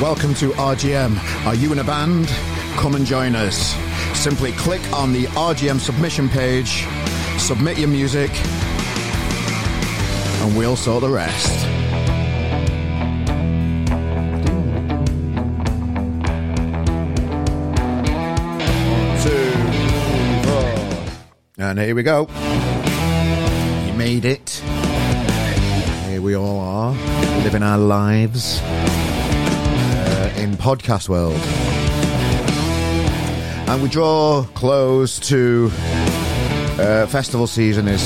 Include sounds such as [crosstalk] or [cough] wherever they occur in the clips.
Welcome to RGM. Are you in a band? Come and join us. Simply click on the RGM submission page, submit your music, and we'll sort the rest. And here we go. You made it. Here we all are, living our lives in podcast world. And we draw close to uh, festival season is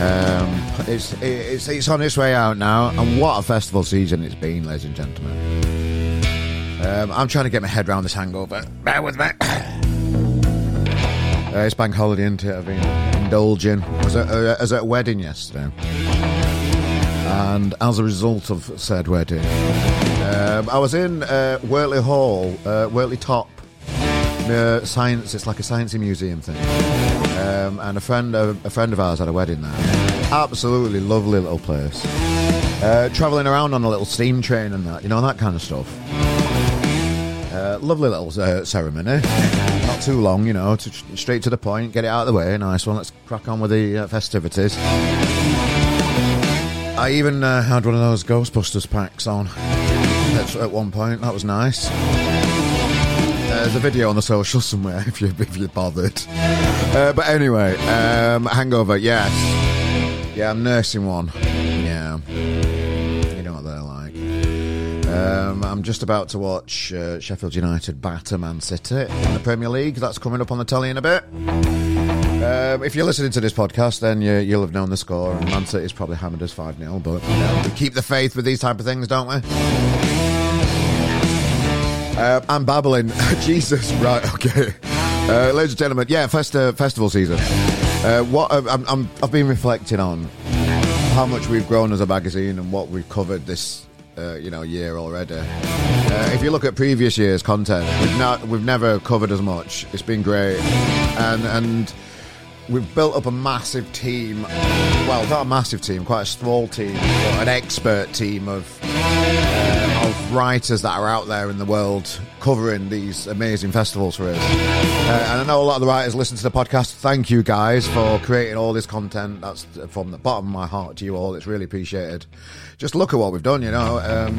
um, it's, it's it's on its way out now, and what a festival season it's been, ladies and gentlemen. Um, I'm trying to get my head around this hangover. Bear with me. [coughs] Uh, it's bank holiday, isn't it? I've been indulging. I was at, uh, I was at a wedding yesterday. And as a result of said wedding, um, I was in uh, Wortley Hall, uh, Wortley Top, science. It's like a sciencey museum thing. Um, and a friend, of, a friend of ours had a wedding there. Absolutely lovely little place. Uh, traveling around on a little steam train and that, you know, that kind of stuff. Uh, lovely little uh, ceremony. Not too long, you know, to, straight to the point, get it out of the way. Nice one. Let's crack on with the uh, festivities. I even uh, had one of those Ghostbusters packs on at, at one point. That was nice. There's a video on the social somewhere [laughs] if you if you're bothered. Uh, but anyway, um, hangover. Yes, yeah, I'm nursing one. Yeah, you know what they're like. Um, I'm just about to watch uh, Sheffield United batter Man City in the Premier League. That's coming up on the telly in a bit. Um, if you're listening to this podcast, then you, you'll have known the score. And Man City is probably hammered us 5 0, but you know, we keep the faith with these type of things, don't we? Uh, I'm babbling. [laughs] Jesus, right, okay. Uh, ladies and gentlemen, yeah, festa- festival season. Uh, what I'm, I'm, I've been reflecting on how much we've grown as a magazine and what we've covered this uh, you know year already. Uh, if you look at previous years' content, we've not we've never covered as much. It's been great, and and we've built up a massive team. Well, not a massive team, quite a small team, but an expert team of uh, of writers that are out there in the world covering these amazing festivals for us. Uh, and I know a lot of the writers listen to the podcast. Thank you guys for creating all this content. That's from the bottom of my heart to you all. It's really appreciated. Just look at what we've done, you know. Um,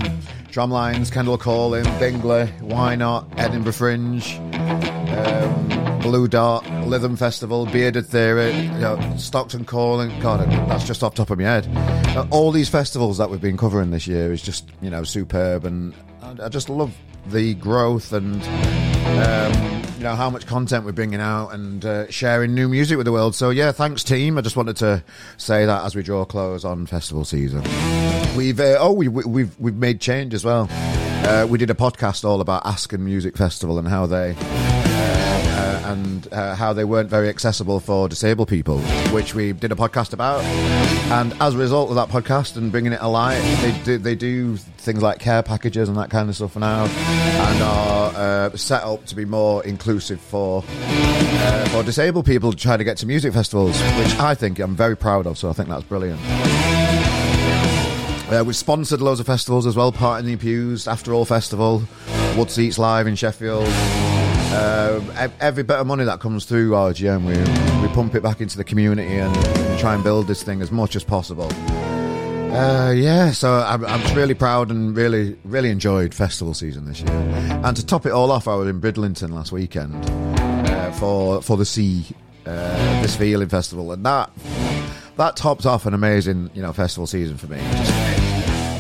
Tramlines, Kendal Calling, Bingley, Y Not, Edinburgh Fringe, um, Bluedot, Lytham Festival, Bearded Theory, you know, Stockton Calling. God, that's just off top of my head. Uh, all these festivals that we've been covering this year is just, you know, superb. And I, just love the growth and um, you know how much content we're bringing out and uh, sharing new music with the world. So yeah, thanks team. I just wanted to say that as we draw close on festival season. We've uh, oh we, we, we've we've made change as well. Uh, we did a podcast all about Asken Music Festival and how they and uh, how they weren't very accessible for disabled people, which we did a podcast about. And as a result of that podcast and bringing it alive, they do, they do things like care packages and that kind of stuff now, and are uh, set up to be more inclusive for uh, for disabled people trying to get to music festivals, which I think I'm very proud of. So I think that's brilliant. Uh, we've sponsored loads of festivals as well. Part in the Pews, After All Festival, Wood Seats Live in Sheffield. Ev- every bit of money that comes through RGM, we, we pump it back into the community and, and try and build this thing as much as possible. Uh, yeah, so I'm, I'm really proud and really, really enjoyed festival season this year. And to top it all off, I was in Bridlington last weekend uh, for for the Sea uh, this feeling festival, and that that topped off an amazing you know festival season for me. Just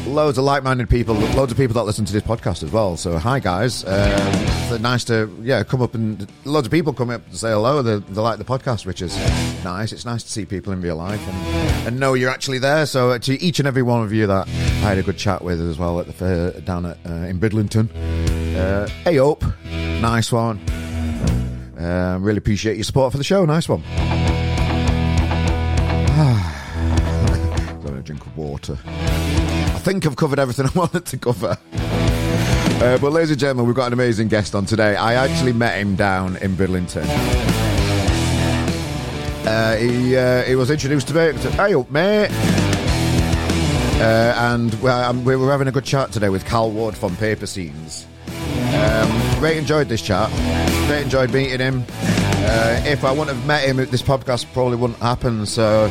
loads of like-minded people, loads of people that listen to this podcast as well. So hi guys, it's nice to yeah come up and loads of people come up and say hello. They, they like the podcast, which is nice. It's nice to see people in real life and, and know you're actually there. So uh, to each and every one of you that I had a good chat with as well at the fair down at uh, in Bridlington. Uh, hey up, nice one. Uh, really appreciate your support for the show. Nice one. [sighs] Got a drink of water. I think I've covered everything [laughs] I wanted to cover. Uh, but, ladies and gentlemen, we've got an amazing guest on today. I actually met him down in Bridlington. Uh, he uh, he was introduced to me. Said, "Hey up, mate." Uh, and um, we were having a good chat today with Cal Ward from Paper Scenes. Um, great enjoyed this chat. Great enjoyed meeting him. Uh, if I wouldn't have met him, this podcast probably wouldn't happen. So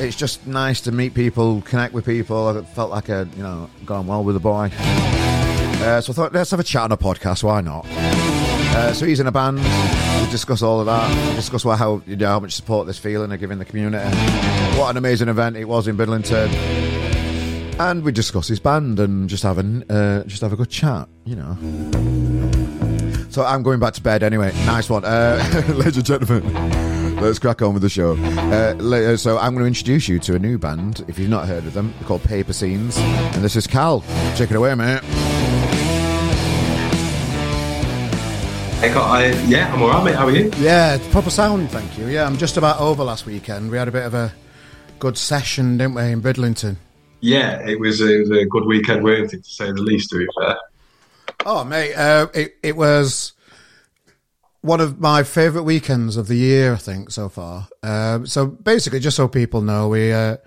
it's just nice to meet people, connect with people. I felt like a you know gone well with the boy. Uh, so I thought let's have a chat on a podcast. Why not? Uh, so he's in a band. We discuss all of that. We discuss how you know how much support this feeling are giving the community. What an amazing event it was in Bridlington. And we discuss his band and just have a uh, just have a good chat. You know. So I'm going back to bed anyway. Nice one, uh, [laughs] ladies and gentlemen. Let's crack on with the show. Uh, so I'm going to introduce you to a new band. If you've not heard of them, they're called Paper Scenes, and this is Cal. Check it away, mate. I, yeah, I'm alright, mate. How are you? Yeah, proper sound, thank you. Yeah, I'm just about over last weekend. We had a bit of a good session, didn't we, in Bridlington? Yeah, it was, a, it was a good weekend, weren't it, to say the least, to be fair. Oh, mate, uh, it, it was one of my favourite weekends of the year, I think, so far. Uh, so basically, just so people know, we, uh,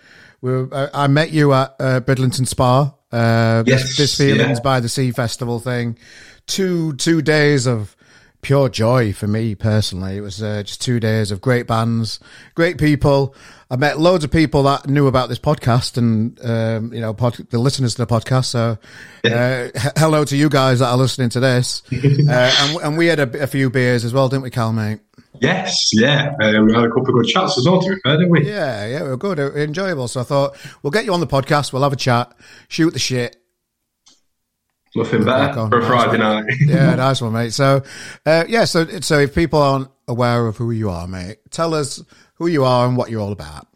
we uh, I met you at uh, Bridlington Spa. Uh, yes, this, this Feelings yeah. by the Sea Festival thing. Two two days of pure joy for me personally. It was uh, just two days of great bands, great people. I met loads of people that knew about this podcast and, um, you know, pod, the listeners to the podcast. So, uh, h- hello to you guys that are listening to this. [laughs] uh, and, and, we had a, a, few beers as well, didn't we, Cal, mate? Yes, yeah. Um, we had a couple of good chats as well, to be fair, didn't we? Yeah, yeah, we were good, enjoyable. So I thought, we'll get you on the podcast, we'll have a chat, shoot the shit, Nothing better for a Friday night. yeah, [laughs] nice one, mate. So, uh, yeah, so so if people aren't aware of who you are, mate, tell us who you are and what you're all about.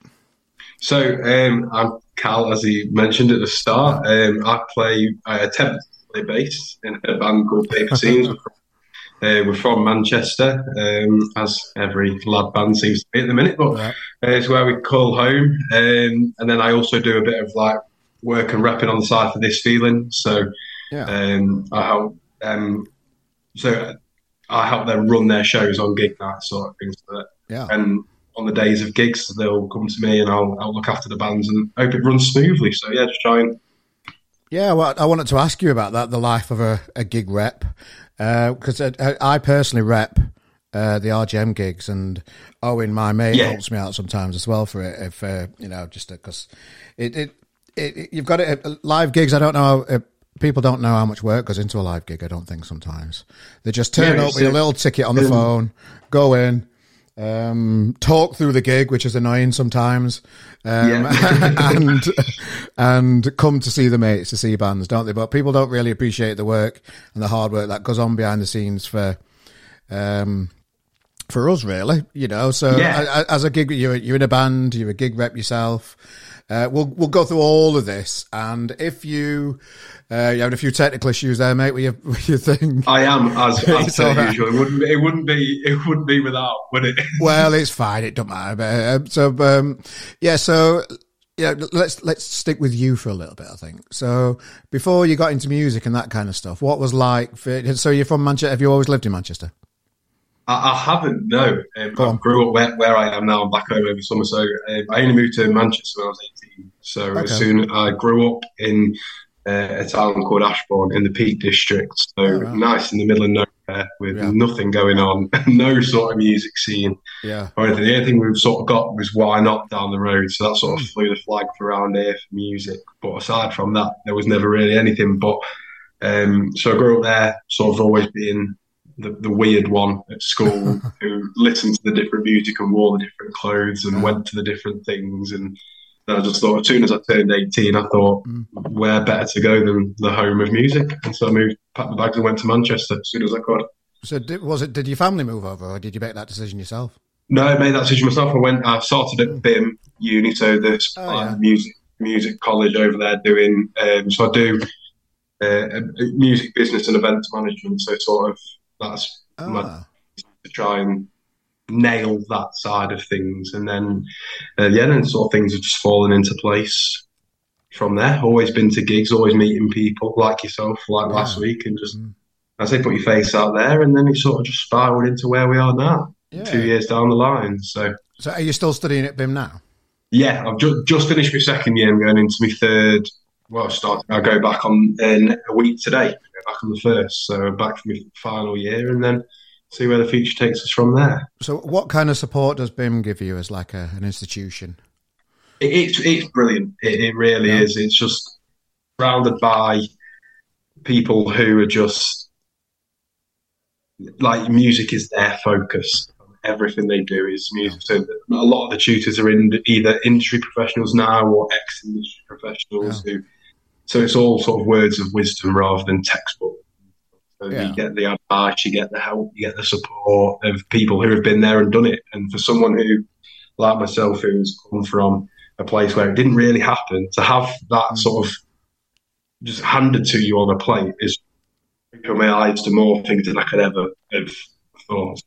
So, um, I'm Cal, as he mentioned at the start. Um, I play, I attempt to play bass in a band called Paper Scenes. [laughs] uh, we're from Manchester, um, as every lad band seems to be at the minute, but uh, it's where we call home. Um, and then I also do a bit of like work and rapping on the side for this feeling. So yeah. Um, I help um, so I help them run their shows on gig nights, sort of things. Like yeah. And on the days of gigs, they'll come to me and I'll, I'll look after the bands and hope it runs smoothly. So yeah, just try and. Yeah, well, I wanted to ask you about that, the life of a, a gig rep, because uh, I, I, personally rep uh, the RGM gigs, and Owen, my mate, yeah. helps me out sometimes as well for it. If uh, you know, just because it, it, it, you've got it live gigs. I don't know how, people don't know how much work goes into a live gig. I don't think sometimes they just turn yeah, up with a little ticket on the phone, go in, um, talk through the gig, which is annoying sometimes, um, yeah. [laughs] and [laughs] and come to see the mates to see bands, don't they? But people don't really appreciate the work and the hard work that goes on behind the scenes for. Um, for us, really, you know. So, yeah. as a gig, you're you're in a band, you're a gig rep yourself. Uh, we'll we'll go through all of this, and if you uh, you having a few technical issues there, mate, with your [laughs] with your thing. I am, as, [laughs] as per right. usual. It wouldn't it wouldn't be it wouldn't be without, would it? [laughs] well, it's fine. It don't matter. But, um, so um, yeah, so yeah, let's let's stick with you for a little bit. I think so. Before you got into music and that kind of stuff, what was like? For, so you're from Manchester. Have you always lived in Manchester? I, I haven't. No, um, I grew up where, where I am now. I'm back home over summer. So um, I only moved to Manchester when I was 18. So okay. as soon I grew up in uh, a town called Ashbourne in the Peak District. So oh, wow. nice in the middle of nowhere with yeah. nothing going on, [laughs] no sort of music scene yeah. or anything. The only thing we've sort of got was Y Not down the road. So that sort of mm. flew the flag for around here for music. But aside from that, there was never really anything. But um, so I grew up there, sort of always being the, the weird one at school [laughs] who listened to the different music and wore the different clothes and went to the different things and I just thought, as soon as I turned 18, I thought, mm. where better to go than the home of music? And so I moved, packed my bags and went to Manchester as soon as I could. So did, was it? Did your family move over, or did you make that decision yourself? No, I made that decision myself. I went. I started at mm. BIMM Uni, so this oh, yeah. music music college over there doing. Um, so I do uh, music business and events management. So sort of that's ah. my to try and nail that side of things. And then, uh, yeah, then sort of things have just fallen into place from there. Always been to gigs, always meeting people like yourself, like yeah. last week, and just, mm. I say, put your face out there. And then it sort of just spiraled into where we are now, yeah. two years down the line. So, so are you still studying at BIMM now? Yeah, I've just just finished my second year. I'm going into my third. Well, I start. I go back on in a week today. Go back on the first, so back for my final year, and then see where the future takes us from there. So, what kind of support does BIMM give you as like a, an institution? It, it's it's brilliant. It, it really yeah. is. It's just surrounded by people who are just like music is their focus. Everything they do is music. So a lot of the tutors are in either industry professionals now or ex-industry professionals yeah. who. So it's all sort of words of wisdom rather than textbook. So yeah. you get the advice, you get the help, you get the support of people who have been there and done it. And for someone who, like myself, who's come from a place where it didn't really happen, to have that mm. sort of just handed to you on a plate is opened my eyes to more things than I could ever have thought.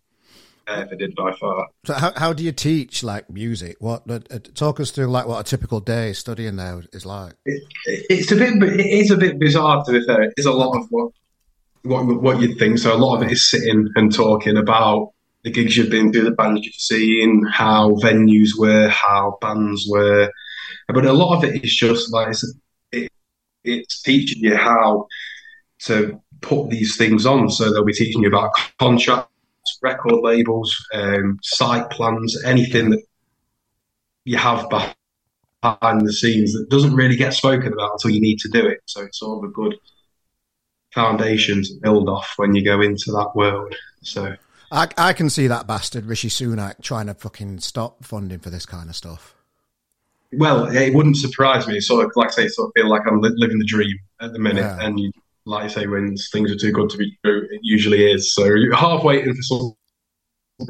Ever did by far. So how how do you teach like music? What uh, uh, talk us through like what a typical day studying there is like? It, it's a bit it is a bit bizarre to be fair. It is a lot of what what what you'd think. So a lot of it is sitting and talking about the gigs you've been to, the bands you've seen, how venues were, how bands were. But a lot of it is just like it, it's teaching you how to put these things on. So they'll be teaching you about contracts, record labels, um, site plans, anything that you have behind the scenes that doesn't really get spoken about until you need to do it. So it's sort of a good foundation to build off when you go into that world. So I, I can see that bastard Rishi Sunak trying to fucking stop funding for this kind of stuff. Well, it wouldn't surprise me. Sort of like I say, sort of feel like I'm living the dream at the minute, yeah. and you like I say, when things are too good to be true, it usually is. So you're half waiting for something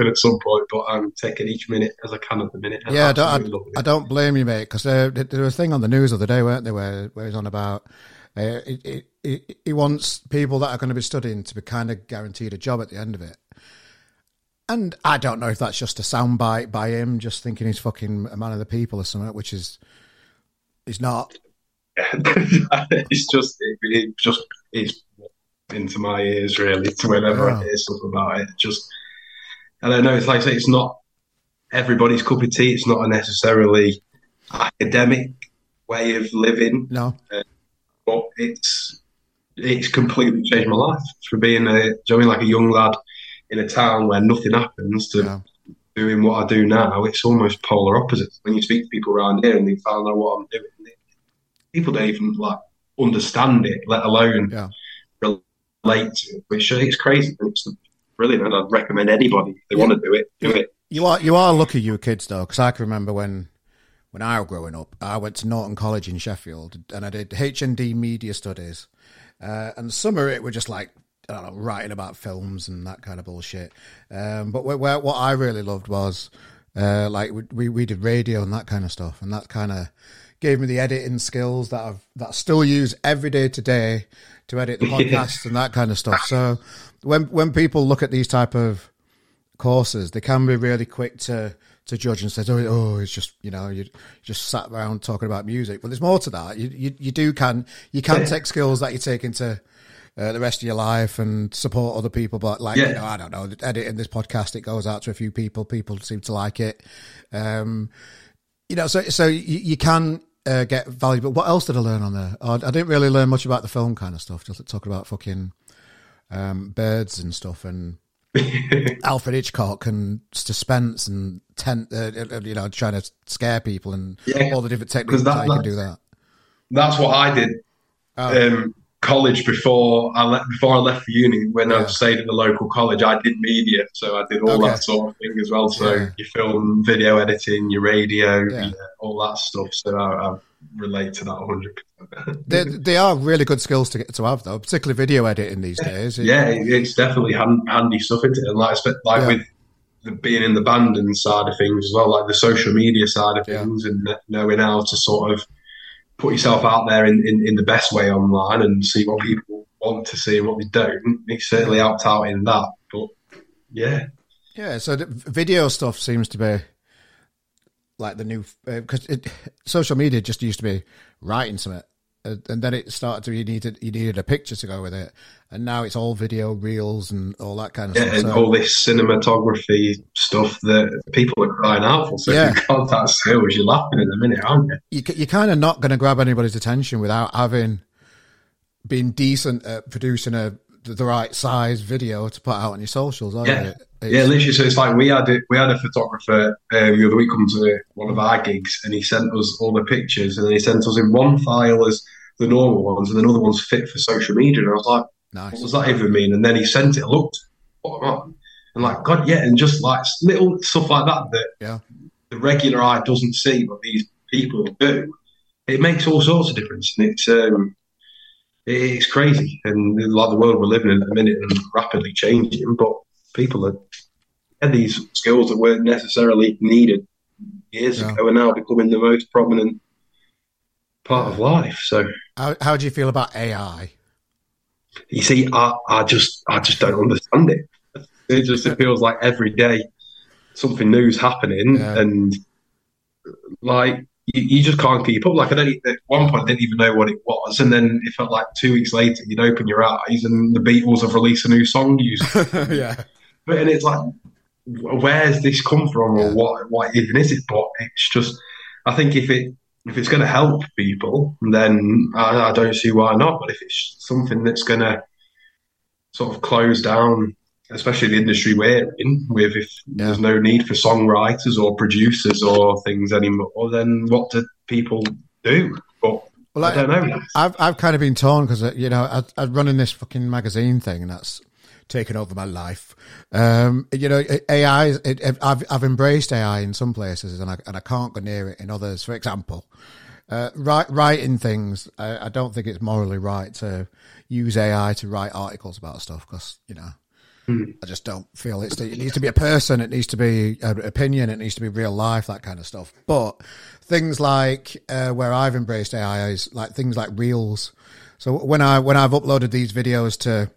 at some point, but I'm taking each minute as I can at the minute. Yeah, I don't, I, I don't, blame you, mate, because there, there, was a thing on the news the other day, weren't there, where, where he's on about uh, it, it, he wants people that are going to be studying to be kind of guaranteed a job at the end of it. And I don't know if that's just a soundbite by him, just thinking he's fucking a man of the people or something, which is he's not. [laughs] it's just it, it, just it's into my ears really to whenever I hear stuff about it. Just I don't know. It's like I say, it's not everybody's cup of tea. It's not a necessarily academic way of living. No, uh, but it's it's completely changed my life from being a, you know I mean, like a young lad in a town where nothing happens to yeah. doing what I do now. It's almost polar opposites. When you speak to people around here and they find out what I'm doing, people don't even like understand it, let alone yeah. relate to it. Which it's crazy. It's brilliant, and I'd recommend anybody if they yeah. want to do it, do you, it. You are you are lucky, you were kids though, because I can remember when when I was growing up, I went to Norton College in Sheffield, and I did HND Media Studies, uh, and some of it were just like I don't know, writing about films and that kind of bullshit. Um, but where, where, what I really loved was uh, like we we did radio and that kind of stuff, and that kind of gave me the editing skills that I've that I still use every day today to edit the [laughs] podcasts and that kind of stuff. So when when people look at these type of courses, they can be really quick to to judge and say, "Oh, oh it's just you know you just sat around talking about music." But there's more to that. You you, you do can you can take skills that you take into uh, the rest of your life and support other people. But like, yeah. you know, I don't know, editing this podcast, it goes out to a few people. People seem to like it. Um, you know, so so you, you can uh, get but What else did I learn on there? I, I, didn't really learn much about the film kind of stuff. Just talking about fucking um, birds and stuff and [laughs] Alfred Hitchcock and suspense and tent. Uh, uh, you know, trying to scare people and yeah, all the different techniques that, that you can do that. That's what I did. Oh. Um, college before I left before I left for uni when yeah. I stayed at the local college I did media so I did all okay. that sort of thing as well so yeah. your film video editing your radio yeah. all that stuff so I, I relate to that 100% [laughs] they, they are really good skills to get to have though particularly video editing these days yeah it's definitely hand, handy stuff into it and like, like with the, being in the band and side of things as well like the social media side of things and knowing how to sort of put yourself out there in, in, in, the best way online and see what people want to see and what they don't. It's certainly helped out in that. But yeah. Yeah, so video stuff seems to be like the new because uh, social media just used to be writing something Uh, and then it started to you needed you needed a picture to go with it, and now it's all video reels and all that kind of yeah, stuff. and So- all this cinematography stuff that people are crying out for. So Yeah. if you that skills, you're laughing in a minute, aren't you? you, you're kind of not going to grab anybody's attention without having been decent at producing a the right size video to put out on your socials. Are Yeah. It's- Yeah, literally. So it's like we had a, we had a photographer uh, the other week come to one of our gigs, and he sent us all the pictures, and then he sent us in one file as the normal ones, and another one's fit for social media. And I was like, nice. what does that even mean? And then he sent it, I looked, what am I? And like, God, yeah, and just like little stuff like that that Yeah. the regular eye doesn't see, but these people do. It makes all sorts of difference, and it's um, it's crazy, and like the world we're living in at the minute, and rapidly changing. But people are had these skills that weren't necessarily needed years Yeah. ago, are now becoming the most prominent part of life. So How, how do you feel about AI? you see, I, I just I just don't understand it. It just it [laughs] feels like every day something new's happening, Yeah. and like you, you just can't keep up. Like I don't at one point I didn't even know what it was, and then it felt like two weeks later you'd open your eyes and the Beatles have released a new song [laughs] yeah, But and it's like, where's this come from, or what? What even is it? But it's just, I think if it if it's going to help people, then I, I don't see why not. But if it's something that's going to sort of close down, especially the industry we're in, with if Yeah. there's no need for songwriters or producers or things anymore, then what do people do? But well, I don't know. I've I've kind of been torn because you know I, I'm running this fucking magazine thing and that's taken over my life. Um, you know, AI. It, it, I've I've embraced AI in some places and I and I can't go near it in others. For example, uh, write, writing things. I, I don't think it's morally right to use AI to write articles about stuff because you know. I just don't feel it's. It needs to be a person. It needs to be an opinion. It needs to be real life. That kind of stuff. But things like uh, where I've embraced AI is like things like reels. So when I when I've uploaded these videos to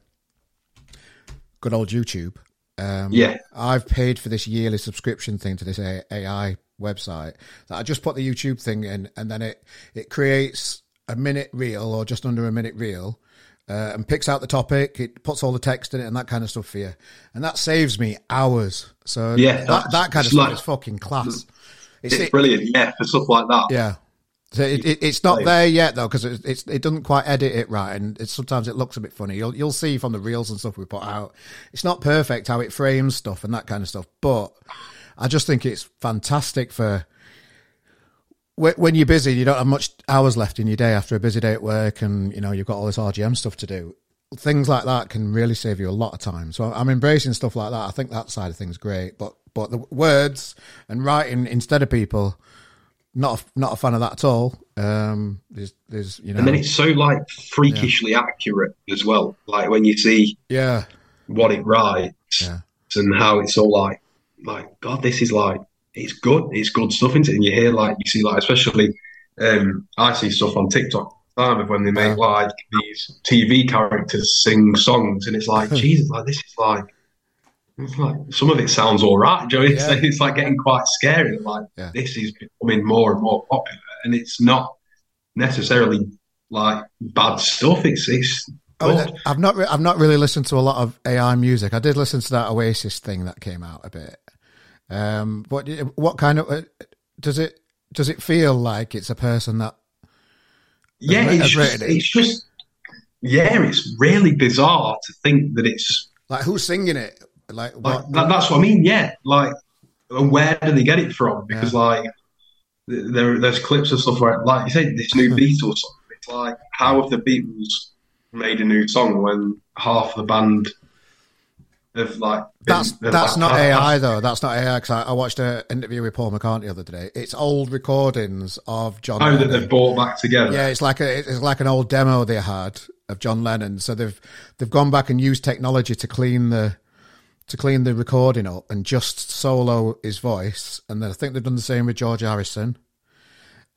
good old YouTube, um, Yeah. I've paid for this yearly subscription thing to this AI website. That I just put the YouTube thing in, and then it it creates a minute reel or just under a minute reel. Uh, and picks out the topic, it puts all the text in it and that kind of stuff for you, and that saves me hours. So Yeah, that, that kind of stuff like- is fucking class. It's, It's it, brilliant, yeah, for stuff like that. yeah. So it, it, it's not there yet though because it, it's it doesn't quite edit it right, and it's, sometimes it looks a bit funny. You'll you'll see from the reels and stuff we put out, it's not perfect how it frames stuff and that kind of stuff. But I just think it's fantastic for when when you're busy, you don't have much hours left in your day after a busy day at work, and you know you've got all this RGM stuff to do. Things like that can really save you a lot of time. So I'm embracing stuff like that. I think that side of things great, but but the words and writing instead of people not a, not a fan of that at all. Um, there's, there's, you know, And then it's so like freakishly accurate as well. Like when you see yeah, what it writes Yeah. and how it's all like, like God, this is like it's good. It's good stuff into it. And you hear like you see like especially um, I see stuff on TikTok time of when they make like these TV characters sing songs, and it's like [laughs] Jesus, like this is like. Like some of it sounds all right, Joe. It's, Yeah. [laughs] it's like getting quite scary. Like Yeah. this is becoming more and more popular, and it's not necessarily like bad stuff. It's it's Oh, good. I've not re- I've not really listened to a lot of AI music. I did listen to that Oasis thing that came out a bit. Um, what what kind of uh, does it does it feel like it's a person that Yeah, it's just, it. it's just, yeah, it's really bizarre to think that it's like who's singing it? Like like what? that, that's what I mean. Yeah, like, and where do they get it from? Because like, there there's clips of stuff where, like you say, this new [laughs] Beatles song. It's like, how have the Beatles made a new song when half the band have like? been- That's have, that's not AI though. That's not AI because I, I watched an interview with Paul McCartney the other day. It's old recordings of John. Oh, that they've brought back together. Yeah, it's like a it's like an old demo they had of John Lennon. So they've they've gone back and used technology to clean the to clean the recording up and just solo his voice. And then I think they've done the same with George Harrison.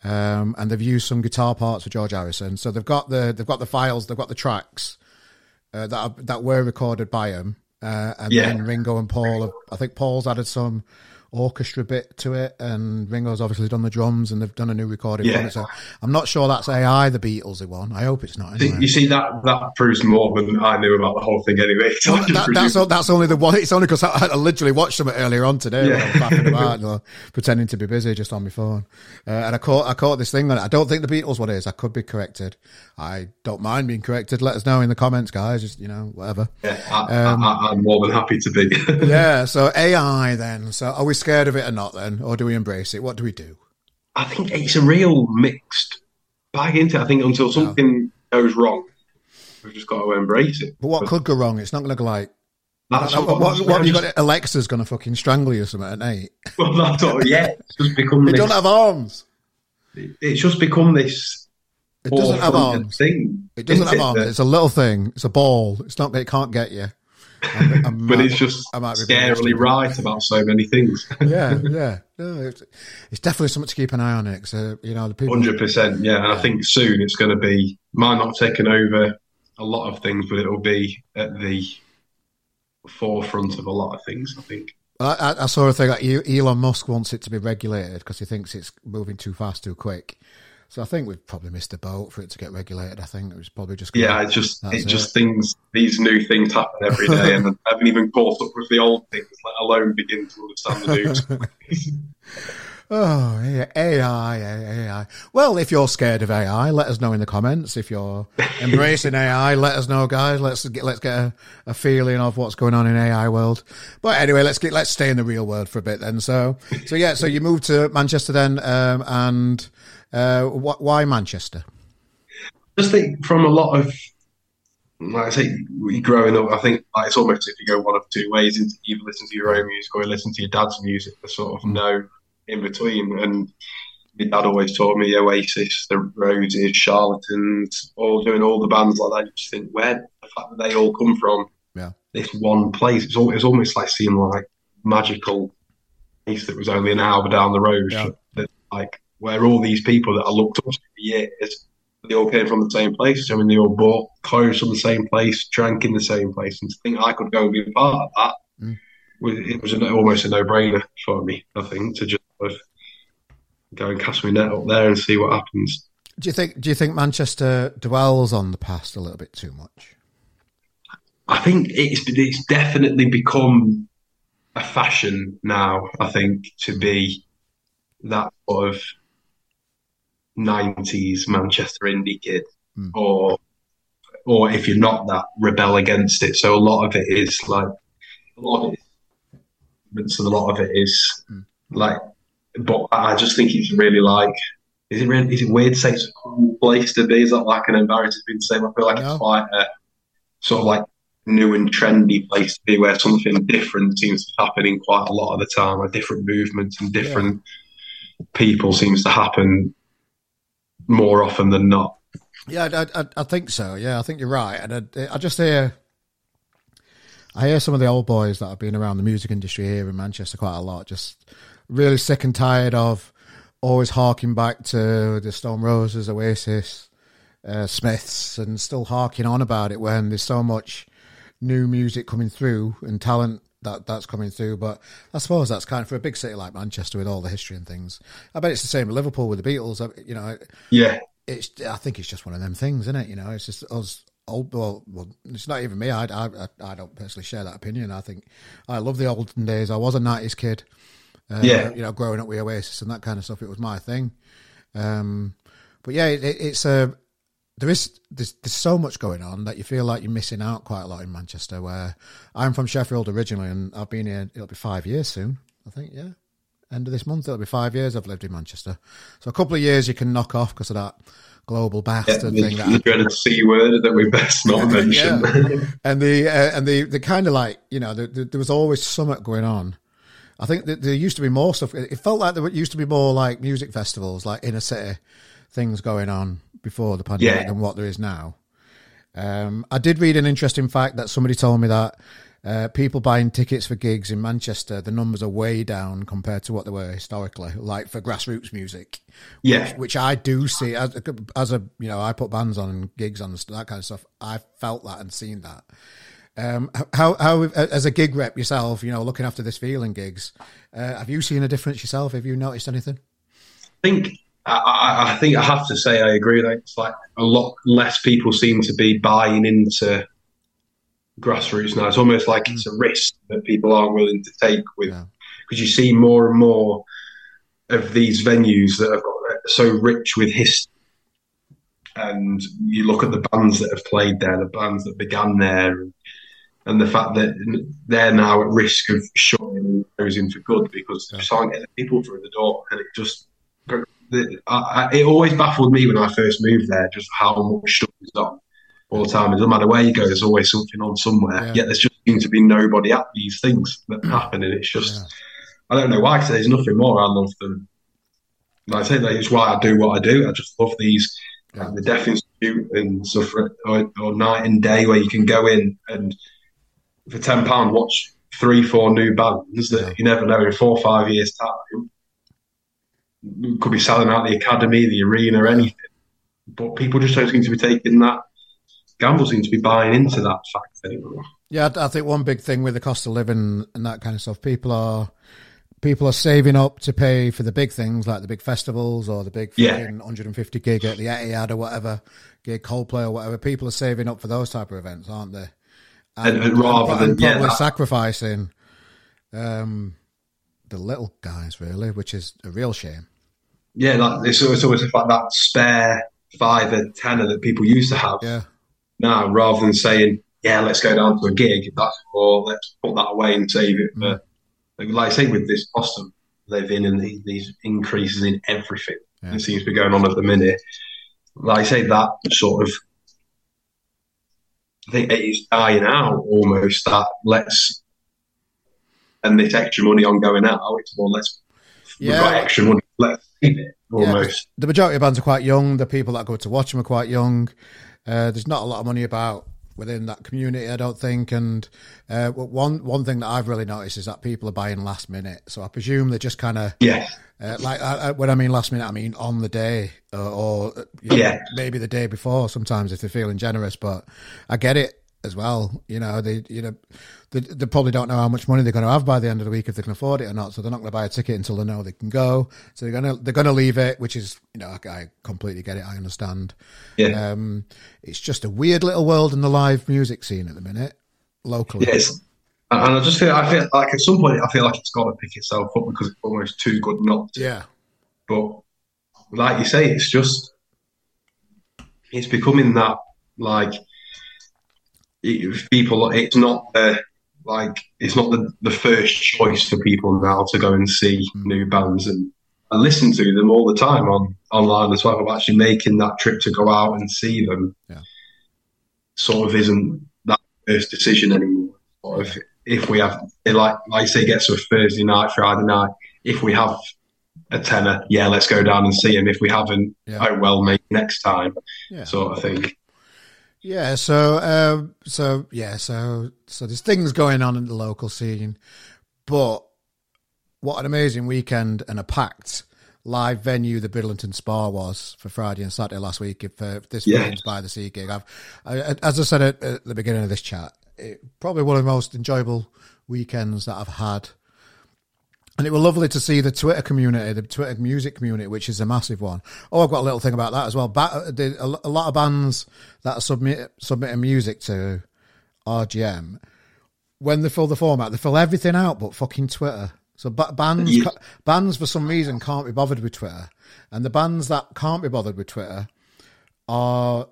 Um, and they've used some guitar parts for George Harrison. So they've got the they've got the files, they've got the tracks uh, that are, that were recorded by him. Uh, and Yeah. then Ringo and Paul, have, I think Paul's added some orchestra bit to it, and Ringo's obviously done the drums, and they've done a new recording yeah. it. So I'm not sure that's AI, the Beatles, they won. I hope it's not. Anyway. You see, that that proves more than I knew about the whole thing anyway. [laughs] Well, that, that's, that's only the one. It's only because I, I, literally watched them earlier on today, yeah. about, [laughs] know, pretending to be busy just on my phone, uh, and I caught I caught this thing on it. I don't think the Beatles one is. I could be corrected. I don't mind being corrected. Let us know in the comments, guys. Just you know, whatever. Yeah, I, um, I, I'm more than happy to be. [laughs] yeah. So AI then. So are we scared of it or not then, or do we embrace it? What do we do? I think it's a real mixed bag into. I think until something goes wrong, we've just got to embrace it. But what but, could go wrong? It's not going to go like. That's what, what, what, what have you got? Alexa's going to fucking strangle you or something at night. [laughs] Well, that's all. Yeah, it's just become. they this, don't have arms. It's just become this. It doesn't have arms. Thing, it doesn't have it, arms. It's a little thing. It's a ball. It's not. It can't get you. I'm, I'm [laughs] but it's just scarily right about so many things. [laughs] yeah, [laughs] yeah. No, it's, it's, definitely something to keep an eye on. It, so, you know, the people. Hundred percent, yeah. And yeah. I think soon it's going to be might not taking over a lot of things, but it'll be at the forefront of a lot of things. I think. I, I saw a thing like Elon Musk wants it to be regulated because he thinks it's moving too fast, too quick. So I think we've probably missed the boat for it to get regulated. I think it was probably just yeah. It just it, it just things these new things happen every day, [laughs] and I haven't even caught up with the old things, let alone begin to understand the new. [laughs] Oh, AI, AI. Well, if you're scared of AI, let us know in the comments. If you're [laughs] embracing AI, let us know, guys. Let's get let's get a, a, feeling of what's going on in AI world. But anyway, let's get let's stay in the real world for a bit then. So, so yeah, so you moved to Manchester then, um, and uh, wh- why Manchester? I Just think from a lot of like I say, growing up, I think like, it's almost if you go one of two ways: into either listen to your own music or you listen to your dad's music. There's sort of no in between. And my dad always taught me Oasis, the Roses, Charlatans, all doing all the bands like that. You just think where the fact that they all come from, yeah, this one place. It's, all, it's almost like seeing like magical place that was only an hour down the road. Yeah. That, like where all these people that I looked up to for years, they all came from the same place. I mean, they all bought clothes from the same place, drank in the same place, and to think I could go and be a part of that. Mm. It was an, almost a no-brainer for me. I think to just go and cast my net up there and see what happens. Do you think? Do you think Manchester dwells on the past a little bit too much? I think it's it's definitely become a fashion now. I think to be that sort of nineties Manchester indie kid, mm. or or if you're not that, rebel against it. So a lot of it is like a lot of it, so a lot of it is mm. like but I just think it's really like, is it really, is it weird to say it's a cool place to be? Is that like an embarrassing thing to say? I feel like no. it's quite a sort of like new and trendy place to be where something different seems to be happening quite a lot of the time, a different movement and different yeah. people seems to happen more often than not. Yeah, I, I, I, think so. Yeah, I think you're right. And I, I just hear, I hear some of the old boys that have been around the music industry here in Manchester quite a lot, just really sick and tired of always harking back to the Stone Roses, Oasis, uh, Smiths, and still harking on about it when there's so much new music coming through and talent that that's coming through. But I suppose that's kind of for a big city like Manchester with all the history and things. I bet it's the same with Liverpool with the Beatles. You know, yeah, it's. I think it's just one of them things, isn't it? You know, it's just us. Old, well, well, it's not even me. I, I, I don't personally share that opinion. I think I love the olden days. I was a '90s kid. Uh, yeah, you know, growing up with Oasis and that kind of stuff, it was my thing. Um, but yeah, it, it's a there is there's, there's so much going on that you feel like you're missing out quite a lot in Manchester. Where I'm from Sheffield originally, and I've been here. It'll be five years soon. I think, yeah. End of this month, it'll be five years I've lived in Manchester. So a couple of years you can knock off because of that global bastard yeah, thing. The, that dreaded C word that we best not [laughs] mention. yeah. [laughs] and the uh, and the the kind of like you know the, the, there was always something going on I think there used to be more stuff. It felt like there used to be more like music festivals, like inner city things going on before the pandemic yeah. than what there is now. Um, I did read an interesting fact that somebody told me that uh, people buying tickets for gigs in Manchester, the numbers are way down compared to what they were historically, like for grassroots music. Yeah, which, which I do see as, as a you know I put bands on and gigs on and that kind of stuff. I've felt that and seen that. Um, how how as a gig rep yourself, you know, looking after this feeling gigs, uh, have you seen a difference yourself? Have you noticed anything? I think I, I, think I have to say I agree. Like it's like a lot less people seem to be buying into grassroots now. It's almost like mm. it's a risk that people aren't willing to take with because yeah. you see more and more of these venues that have got so rich with history. And you look at the bands that have played there, the bands that began there, and, and the fact that they're now at risk of shutting those in for good because yeah. they just aren't getting people through the door, and it just it always baffled me when I first moved there just how much stuff is on all the time. It doesn't matter where you go, there's always something on somewhere. Yeah. Yet there's just seems to be nobody at these things that mm. happen, and it's just yeah. I don't know why. Cause there's nothing more I love than like I say that's why I do what I do. I just love these yeah. like the Deaf Institute and stuff, or, or night and day where you can go in and for ten pound watch three, four new bands that you never know in four or five years time could be selling out the academy, the arena, anything. But people just don't seem to be taking that gamble, seem to be buying into that fact anymore. Yeah, I think one big thing with the cost of living and that kind of stuff, people are people are saving up to pay for the big things like the big festivals or the big yeah. 150 gig at the Etihad or whatever, gig Coldplay or whatever. People are saving up for those type of events, aren't they? And, and, and rather and, than probably yeah, sacrificing um, the little guys, really, which is a real shame yeah, like it's, it's always like that spare five or tenner that people used to have yeah. now, rather than saying, "Yeah, let's go down to a gig," that's or let's put that away and save it for. Mm. Like I say, with this Boston living and these, these increases in everything yeah. that seems to be going on at the minute, like I say, that sort of I think it is dying out almost. That let's and this extra money on going out, it's more let's yeah. we've got money, let's it almost. Yeah, the majority of bands are quite young. The people that go to watch them are quite young. Uh, there's not a lot of money about within that community, I don't think. And uh, one one thing that I've really noticed is that people are buying last minute. So I presume they're just kind of yeah. Uh, like uh, when I mean last minute, I mean on the day or, or know, yeah, maybe the day before. Sometimes if they're feeling generous, but I get it as well. You know, they you know they, they, probably don't know how much money they're going to have by the end of the week if they can afford it or not. So they're not going to buy a ticket until they know they can go. So they're going to they're going to leave it, which is you know I, I completely get it. I understand. Yeah. Um, it's just a weird little world in the live music scene at the minute, locally. Yes. And I just feel I feel like at some point I feel like it's got to pick itself up because it's almost too good not to. Yeah. But like you say, it's just it's becoming that like people. It's not the like it's not the, the first choice for people now to go and see mm. new bands and I listen to them all the time on online as well. I'm actually making that trip to go out and see them. Yeah. Sort of isn't that first decision anymore. Or if if we have like like say gets to a Thursday night, Friday night, if we have a tenner, yeah, let's go down and see him. If we haven't, yeah. oh well, maybe next time, yeah. sort of thing. Yeah, so um, so yeah, so so there's things going on in the local scene, but what an amazing weekend and a packed live venue the Bridlington Spa was for Friday and Saturday last week. If, uh, this yeah. by the Sea gig, I've I, as I said at, at, the beginning of this chat, it, probably one of the most enjoyable weekends that I've had and it was lovely to see the Twitter community, the Twitter music community, which is a massive one. Oh, I've got a little thing about that as well. Ba- uh, a lot of bands that are submit, submitting music to RGM, when they fill the format, they fill everything out but fucking Twitter. So bands, yeah. bands for some reason can't be bothered with Twitter, and the bands that can't be bothered with Twitter are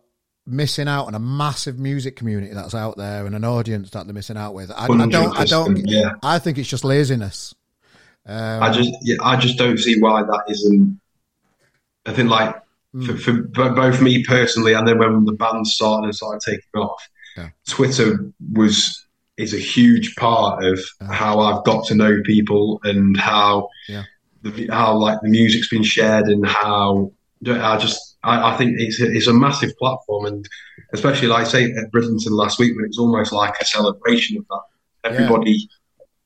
missing out on a massive music community that's out there and an audience that they're missing out with. I, I don't, I don't, yeah. I think it's just laziness. Um, I just, yeah, I just don't see why that isn't. I think like mm. for, for, both me personally, and then when the band started and started taking off, yeah. Twitter was is a huge part of how I've got to know people and how yeah. the, how like the music's been shared and how I just I, I think it's a, it's a massive platform and especially like I say at Bridlington last week when it was almost like a celebration of that. Everybody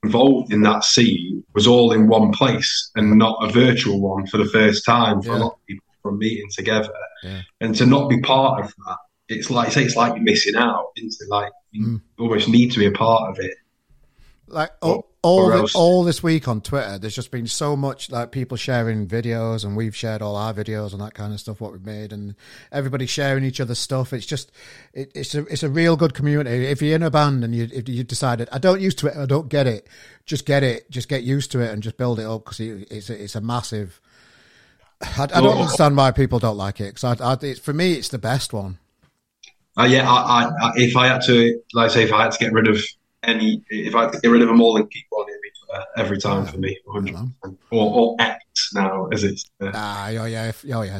involved in that scene was all in one place and not a virtual one for the first time for yeah. a lot of people from meeting together. Yeah. And to not be part of that, it's like say it's like you're missing out into like You mm. almost need to be a part of it. Like all, all, the, all this week on Twitter, there's just been so much like people sharing videos, and we've shared all our videos and that kind of stuff, what we've made, and everybody sharing each other's stuff. It's just, it, it's a, it's a real good community. If you're in a band and you, if you decided, I don't use Twitter, I don't get it, just get it, just get used to it, and just build it up because it, it's a, it's a massive. I, I don't understand why people don't like it because I, I, for me, it's the best one. Uh, yeah, I, I, if I had to, like, say, if I had to get rid of any, if I had to get rid of them all and keep one, it'd be uh, every time for me, 100 or, or X now, as it's uh, ah, oh yeah, oh [laughs] yeah,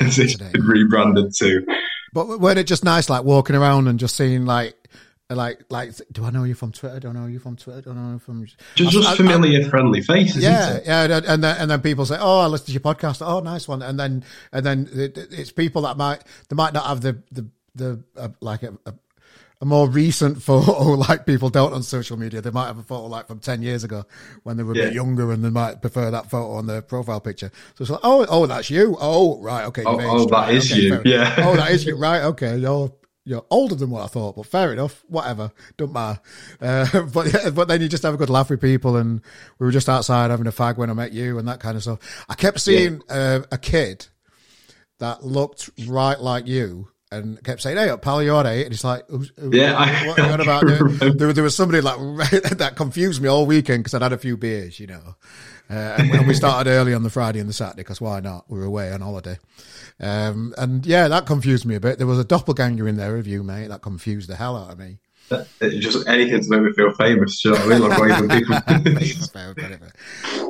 as it's been rebranded to. But weren't it just nice, like walking around and just seeing like like like do I know you from Twitter? Do I know you from Twitter? Do I know you from just, just I, familiar, I, friendly faces? Yeah, yeah, and then and then people say, "Oh, I listened to your podcast. Oh, nice one." And then and then it's people that might they might not have the the the uh, like a, a, a, more recent [laughs] photo like people don't on social media. They might have a photo like from ten years ago when they were a yeah. bit younger, and they might prefer that photo on their profile picture. So it's like, oh, oh, that's you. Oh, right, okay. Oh, oh that right, is okay, you. Yeah. oh, that is [laughs] you. Right, okay. You're you're older than what I thought, but fair enough. Whatever, don't matter. Uh, [laughs] but yeah, but then you just have a good laugh with people, and we were just outside having a fag when I met you and that kind of stuff. I kept seeing yeah. uh, a kid that looked right like you and kept saying, "Hey, pal, you're eight. And it's like, who's, "Yeah, I, what [laughs] you on about?" there, there, was somebody like [laughs] that confused me all weekend because I'd had a few beers, you know. Uh, and, and, we started early on the Friday and the Saturday because why not? We were away on holiday, um, and yeah, that confused me a bit. There was a doppelganger in there of you, mate. That confused the hell out of me. Uh, just anything to make me feel famous. You know what I mean? Like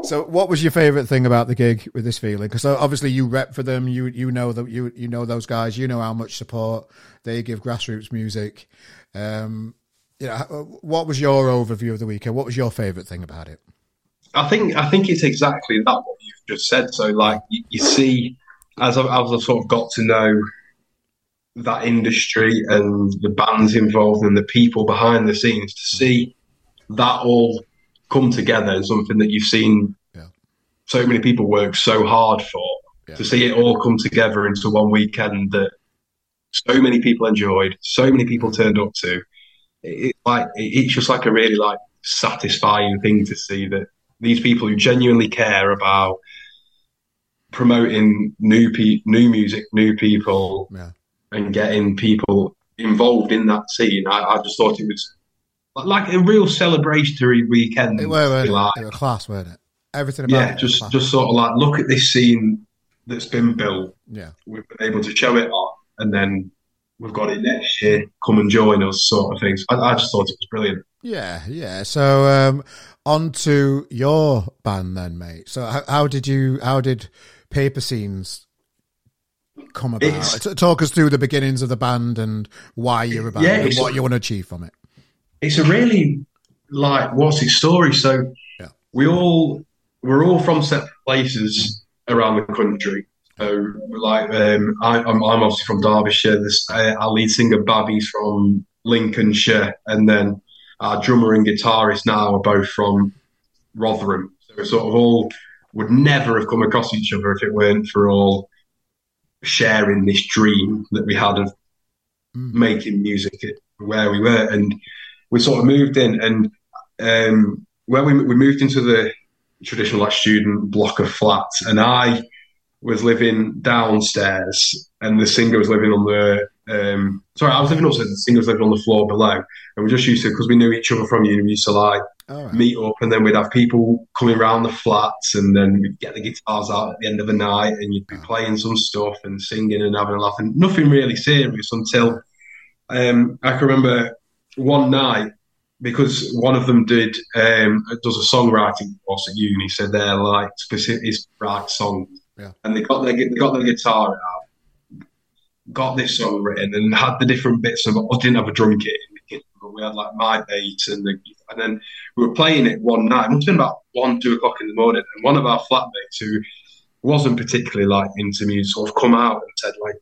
[laughs] so, what was your favourite thing about the gig with this feeling? Because uh, obviously you rep for them. You you know that you you know those guys. You know how much support they give grassroots music. Um, you know, uh, what was your overview of the weekend? What was your favourite thing about it? I think I think it's exactly that what you've just said. So, like you, you see, as I've, as I've sort of got to know that industry and the bands involved and the people behind the scenes to see that all come together is something that you've seen yeah. so many people work so hard for yeah. to see it all come together into one weekend that so many people enjoyed so many people mm-hmm. turned up to it's like it's just like a really like satisfying thing to see that these people who genuinely care about promoting new pe- new music new people yeah and getting people involved in that scene. I, I just thought it was like a real celebratory weekend. It were, it? Like. it were class, weren't it? Everything about yeah, just just sort of like look at this scene that's been built. Yeah, we've been able to show it off, and then we've got it next year. Come and join us, sort of things. I, I just thought it was brilliant. Yeah, yeah. So um, on to your band then, mate. So how, how did you? How did Paper Scenes come about? It's, Talk us through the beginnings of the band and why you're about yeah, and what you want to achieve from it. It's a really like what's its story? So yeah. we all we're all from separate places around the country. So like um, I, am obviously from Derbyshire. This uh, our lead singer Babby's from Lincolnshire, and then our drummer and guitarist now are both from Rotherham. So sort of all would never have come across each other if it weren't for all sharing this dream that we had of mm. making music where we were. And we sort of moved in, and um, where we, we moved into the traditional like student block of flats, and I was living downstairs, and the singer was living on the. Um, sorry, I was living upstairs. The singer was living on the floor below, and we just used to because we knew each other from uni. We used to like right. meet up, and then we'd have people coming around the flats, and then we'd get the guitars out at the end of the night, and you'd be playing some stuff and singing and having a laugh, and nothing really serious until um, I can remember one night because one of them did um, does a songwriting course at uni, so they're like specific is write songs, yeah. and they got their they got their guitar out, got this song written, and had the different bits of. I didn't have a drum kit but we had like my bass and the, and then we were playing it one night. It must have been about one, two o'clock in the morning, and one of our flatmates who wasn't particularly like into music sort of come out and said like,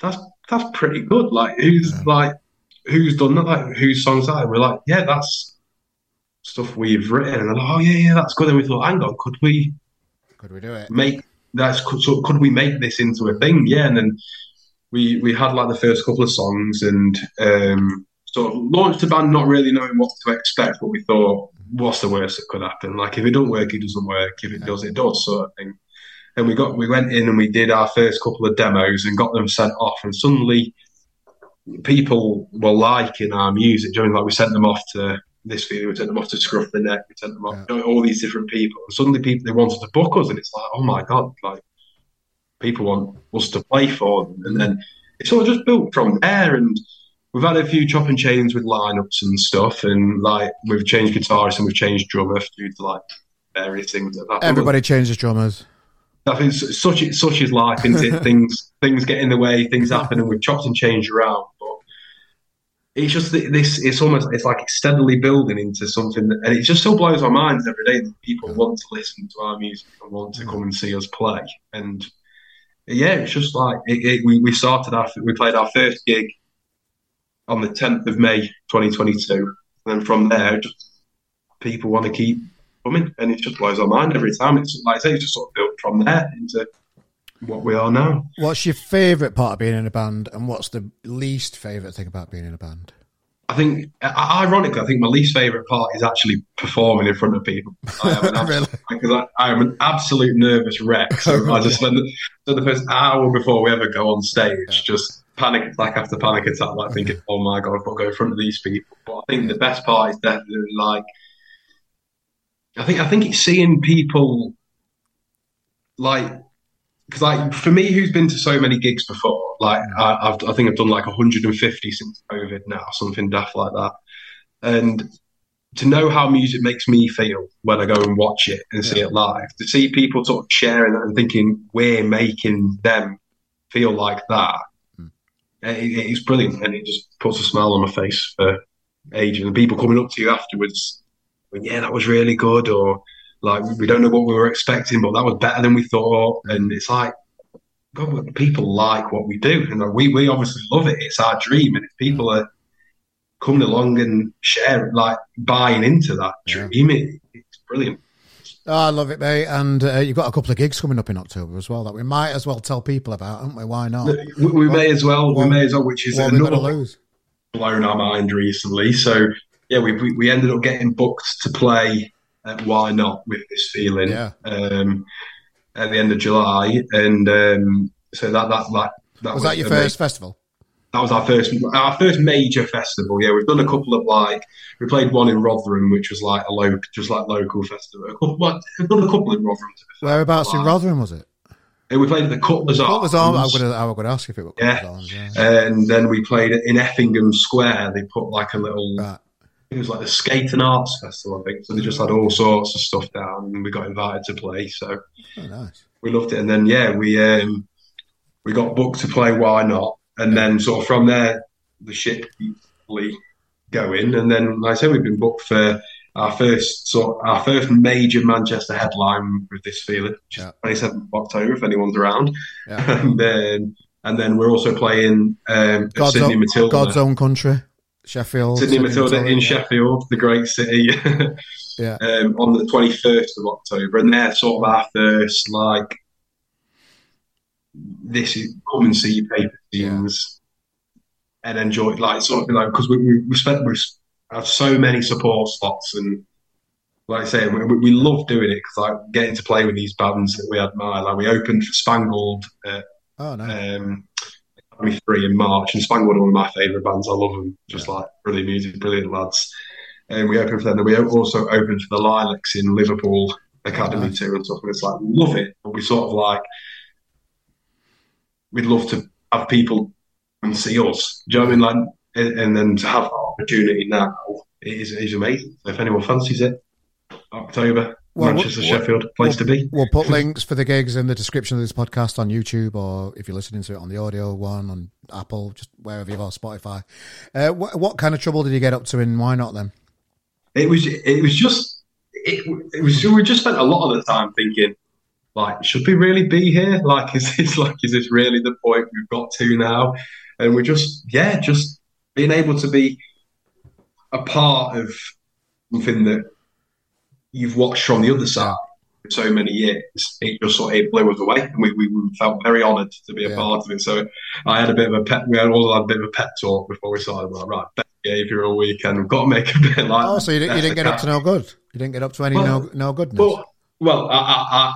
"That's that's pretty good. Like who's yeah. like who's done that? Like whose songs are?" We're like, "Yeah, that's stuff we've written." And they're like, "Oh yeah, yeah, that's good." And we thought, "Hang on, could we?" Could we do it? Make that's so could we make this into a thing? Yeah, and then we we had like the first couple of songs, and um, sort of launched the band not really knowing what to expect, but we thought, what's the worst that could happen? Like if it don't work, it doesn't work. If it does, it does, sort of thing. And we got we went in and we did our first couple of demos and got them sent off, and suddenly people were liking our music. During like we sent them off to this video, we sent them off to Scruff the Neck, we sent them off yeah. all these different people. And suddenly people they wanted to book us, and it's like, oh my god, like people want us to play for them, and then it's all just built from there. And we've had a few chop and chains with lineups and stuff, and like we've changed guitarists and we've changed drummer due to like various things. That Everybody changes drummers. I think such such is life, isn't it? [laughs] things things get in the way, things happen, and we've chopped and changed around. But it's just this. It's almost it's like it's steadily building into something, that, and it just still blows our minds every day that people want to listen to our music and want to come and see us play. And yeah, it's just like it, it, we we started our we played our first gig on the 10th of May 2022. And then from there, just people want to keep coming, and it just blows our mind every time. It's like I say, it's just sort of built from there into what we are now. What's your favourite part of being in a band, and what's the least favourite thing about being in a band? I think, ironically, I think my least favourite part is actually performing in front of people. I am an [laughs] really? because I, I, am an absolute nervous wreck. So oh, I just spend the, so the first hour before we ever go on stage, yeah. just panic attack after panic attack, like thinking, "Oh my god, I've got to go in front of these people." But I think the best part is definitely like, I think I think it's seeing people like because like for me, who's been to so many gigs before, like I, have I think I've done like 150 since COVID now, something daft like that, and to know how music makes me feel when I go and watch it and yeah. see it live, to see people sort of sharing and thinking we're making them feel like that it, it's brilliant, and it just puts a smile on my face for ages. And people coming up to you afterwards, "Yeah, that was really good," or like, "We don't know what we were expecting, but that was better than we thought." And it's like, God, people like what we do, and like, we we obviously love it. It's our dream, and if people are coming along and sharing, like buying into that dream, it, it's brilliant. Oh, I love it, mate. And uh, you've got a couple of gigs coming up in October as well that we might as well tell people about, haven't we? Why not? We, we may as well. What, we may as well, which is another lose. blown our mind recently. So yeah, we, we, we ended up getting booked to play at Y Not with this feeling yeah. um, at the end of July, and um, so that that that, that was, was that your first festival that was our first our first major festival. Yeah, we've done a couple of like we played one in Rotherham, which was like a local, just like local festival. [laughs] A couple, we've done a couple in Rotherham. Whereabouts in Rotherham was it? we played at the Cutler's Arms. Cutler's Arms. I'm going to I'm going to ask if it was yeah. Arms. Yeah. And then we played in Effingham Square. They put like a little. Right. It was like the Skate and Arts Festival, I think. So they just had all sorts of stuff down, and we got invited to play. So oh, nice. we loved it. And then yeah, we um, we got booked to play Y Not and then sort of from there the ship keeps going. And then, like I said, we've been booked for our first sort our first major Manchester headline with this feeling, twenty seventh of October, if anyone's around. Yeah. [laughs] and then and then we're also playing um, God's Sidney own, Matilda, God's own country, Sheffield, Sidney, Sidney Matilda, Matilda, in yeah. Sheffield, the great city. [laughs] yeah. Um, on the twenty first of October, and they're sort of our first like this is come and see your Paper Scenes yeah. and enjoy like sort of like because we, we, we spent we have so many support slots and like I say we, we love doing it because like getting to play with these bands that we admire. Like we opened for Spangled at, oh no um, three in March and Spangled are one of my favourite bands. I love them just yeah. like brilliant music brilliant lads. And we opened for them. And we also opened for the Lilacs in Liverpool Academy oh, too and stuff and it's like love it. But we sort of like we'd love to have people and see us. Do you know what I mean? Like, and, then to have that opportunity now is, is amazing. So if anyone fancies it, October, well, Manchester, we'll, Sheffield, place we'll, to be. We'll put links for the gigs in the description of this podcast on YouTube, or if you're listening to it on the audio one on Apple, just wherever you are, Spotify. Uh, what, what kind of trouble did you get up to, and Y Not then? It was it was just it, it was we just spent a lot of the time thinking like, should we really be here? [laughs] Like, is this like, is this really the point we've got to now? And we're just, yeah, just being able to be a part of something that you've watched from the other side for so many years. It just sort of blew us away, and we, we felt very honoured to be a yeah. part of it. So I had a bit of a pet. We had all had a bit of a pet talk before we started. Like, right, best behaviour all weekend. We've got to make a bit like. Oh, so you, didn't, you didn't get up [laughs] to no good. You didn't get up to any well, no no goodness. Well, well, I,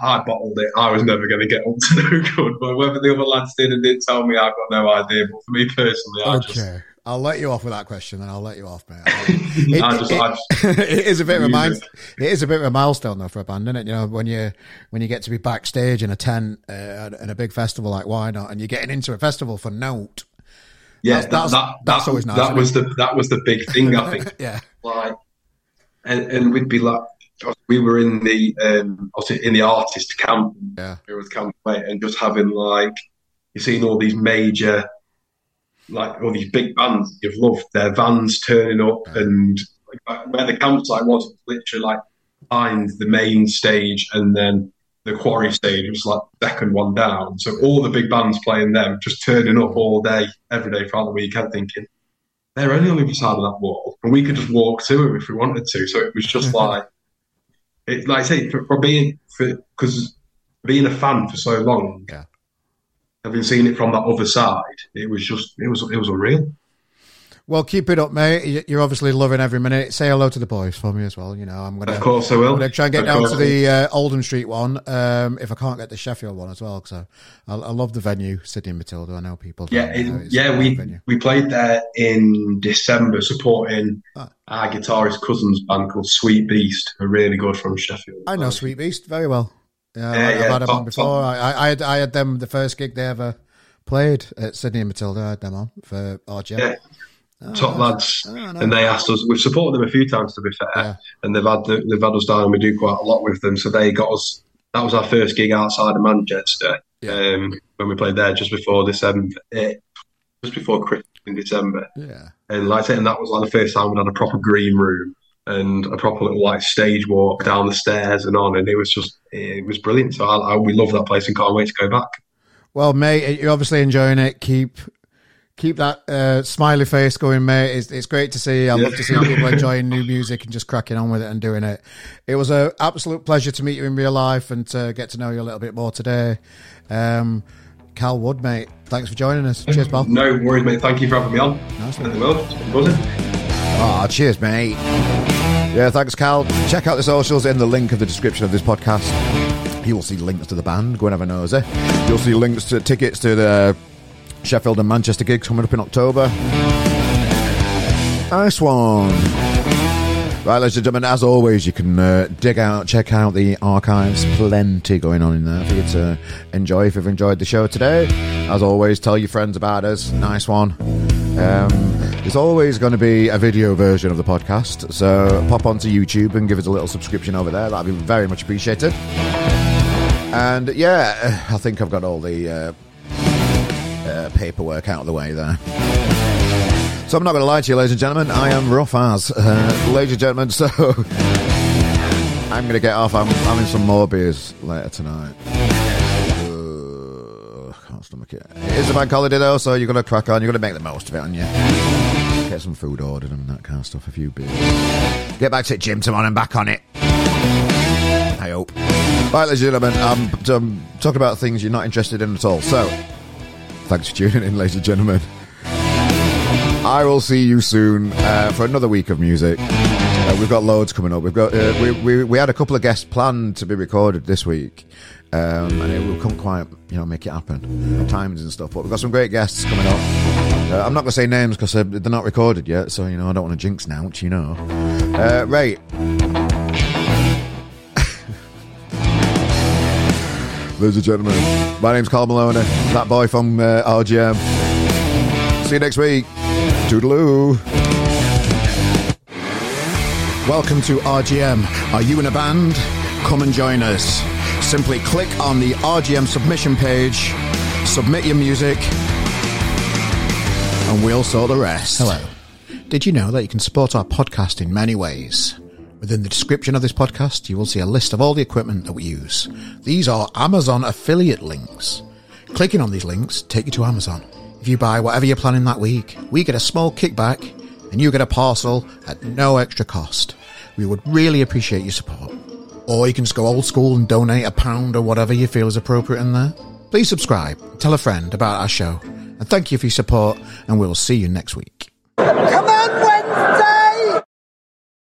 I, I bottled it. I was never going to get up to no good, but whether the other lads did and didn't tell me, I've got no idea. But for me personally, I okay. just I'll let you off with that question, and I'll let you off, mate. [laughs] It, just, it, just, [laughs] it is a bit of a mind, It is a bit of a milestone though for a band, isn't it? You know, when you when you get to be backstage in a tent uh, in a big festival like Y Not, and you're getting into a festival for Note. Yeah, that's, that's, that, that's, always nice. That was the that was the big thing, I think. [laughs] yeah, like, and, and we'd be like, we were in the um, in the artist camp. Yeah, camp, and just having like you've seen all these major like all these big bands you've loved, their vans turning up and like, where the campsite was literally like behind the main stage and then the quarry stage was like second one down. So all the big bands playing them just turning up all day, every day throughout the weekend thinking, they're only on the other side of that wall and we could just walk to them if we wanted to. So it was just [laughs] like, it, like I say, for, for being, because being a fan for so long, yeah having seen it from that other side, it was just it was it was unreal. Well, keep it up, mate. You're obviously loving every minute. Say hello to the boys for me as well. You know, I'm gonna. Of course, I will. Try and get of down to the uh, Oldham Street one. Um, if I can't get the Sheffield one as well, because I, I, I, love the venue, Sidney and Matilda. I know people. Yeah, it, yeah. We venue. we played there in December, supporting ah. our guitarist cousin's band called Sweet Beast, a really good from Sheffield. I know Sweet Beast very well. Yeah, yeah, I've yeah, had them on before. I, I, had, I had them the first gig they ever played at Sidney and Matilda. I had them on for RGM. Yeah. Oh, top lads, oh, and they asked us. We've supported them a few times, to be fair, yeah. and they've had they've had us down, and we do quite a lot with them. So they got us. That was our first gig outside of Manchester yeah. um, when we played there just before December, uh, just before Christmas in December. Yeah, and like I said, and that was like the first time we had a proper green room and a proper little like stage walk down the stairs and on, and it was just it was brilliant. So I, I, we love that place and can't wait to go back. Well, mate, you're obviously enjoying it. Keep keep that uh, smiley face going, mate. It's, it's great to see. I yeah. love to see people enjoying new music and just cracking on with it and doing it. It was an absolute pleasure to meet you in real life and to get to know you a little bit more today. Um, Cal Wood, mate, thanks for joining us. Cheers, pal. No worries, mate. Thank you for having me on. Nice one. Well, Oh, cheers, mate. Yeah, thanks, Cal. Check out the socials in the link of the description of this podcast. You will see links to the band. Go and have a nosy. You'll see links to tickets to the Sheffield and Manchester gigs coming up in October. Nice one. Right, ladies and gentlemen, as always, you can uh, dig out, check out the archives. Plenty going on in there for you to enjoy if you've enjoyed the show today. As always, tell your friends about us. Nice one. Um, there's always going to be a video version of the podcast, so pop onto YouTube and give us a little subscription over there. That'd be very much appreciated. And yeah, I think I've got all the uh, uh, paperwork out of the way there. So I'm not going to lie to you, ladies and gentlemen. I am rough as, uh, ladies and gentlemen. So [laughs] I'm going to get off. I'm having some more beers later tonight. Can't stomach it. It is a bank holiday though, so you're going to crack on. You're going to make the most of it, aren't you? Get some food ordered and that kind of stuff. A few beers. Get back to the gym tomorrow and back on it. I hope. Right, ladies and gentlemen, I'm, I'm talking about things you're not interested in at all. So, thanks for tuning in, ladies and gentlemen. I will see you soon uh, for another week of music. Uh, we've got loads coming up. We've got uh, we, we we had a couple of guests planned to be recorded this week, um, and it will come quite you know make it happen, times and stuff. But we've got some great guests coming up. Uh, I'm not going to say names because they're not recorded yet, so you know I don't want to jinx now, which you know. Uh, right. Ladies and gentlemen, my name's Carl Maloney, that boy from uh, RGM. See you next week. Toodaloo. Welcome to RGM. Are you in a band? Come and join us. Simply click on the RGM submission page, submit your music, and we'll sort the rest. Hello. Did you know that you can support our podcast in many ways? Within the description of this podcast, you will see a list of all the equipment that we use. These are Amazon affiliate links. Clicking on these links take you to Amazon. If you buy whatever you're planning that week, we get a small kickback and you get a parcel at no extra cost. We would really appreciate your support. Or you can just go old school and donate a pound or whatever you feel is appropriate in there. Please subscribe, tell a friend about our show, and thank you for your support, and we'll see you next week. Come on,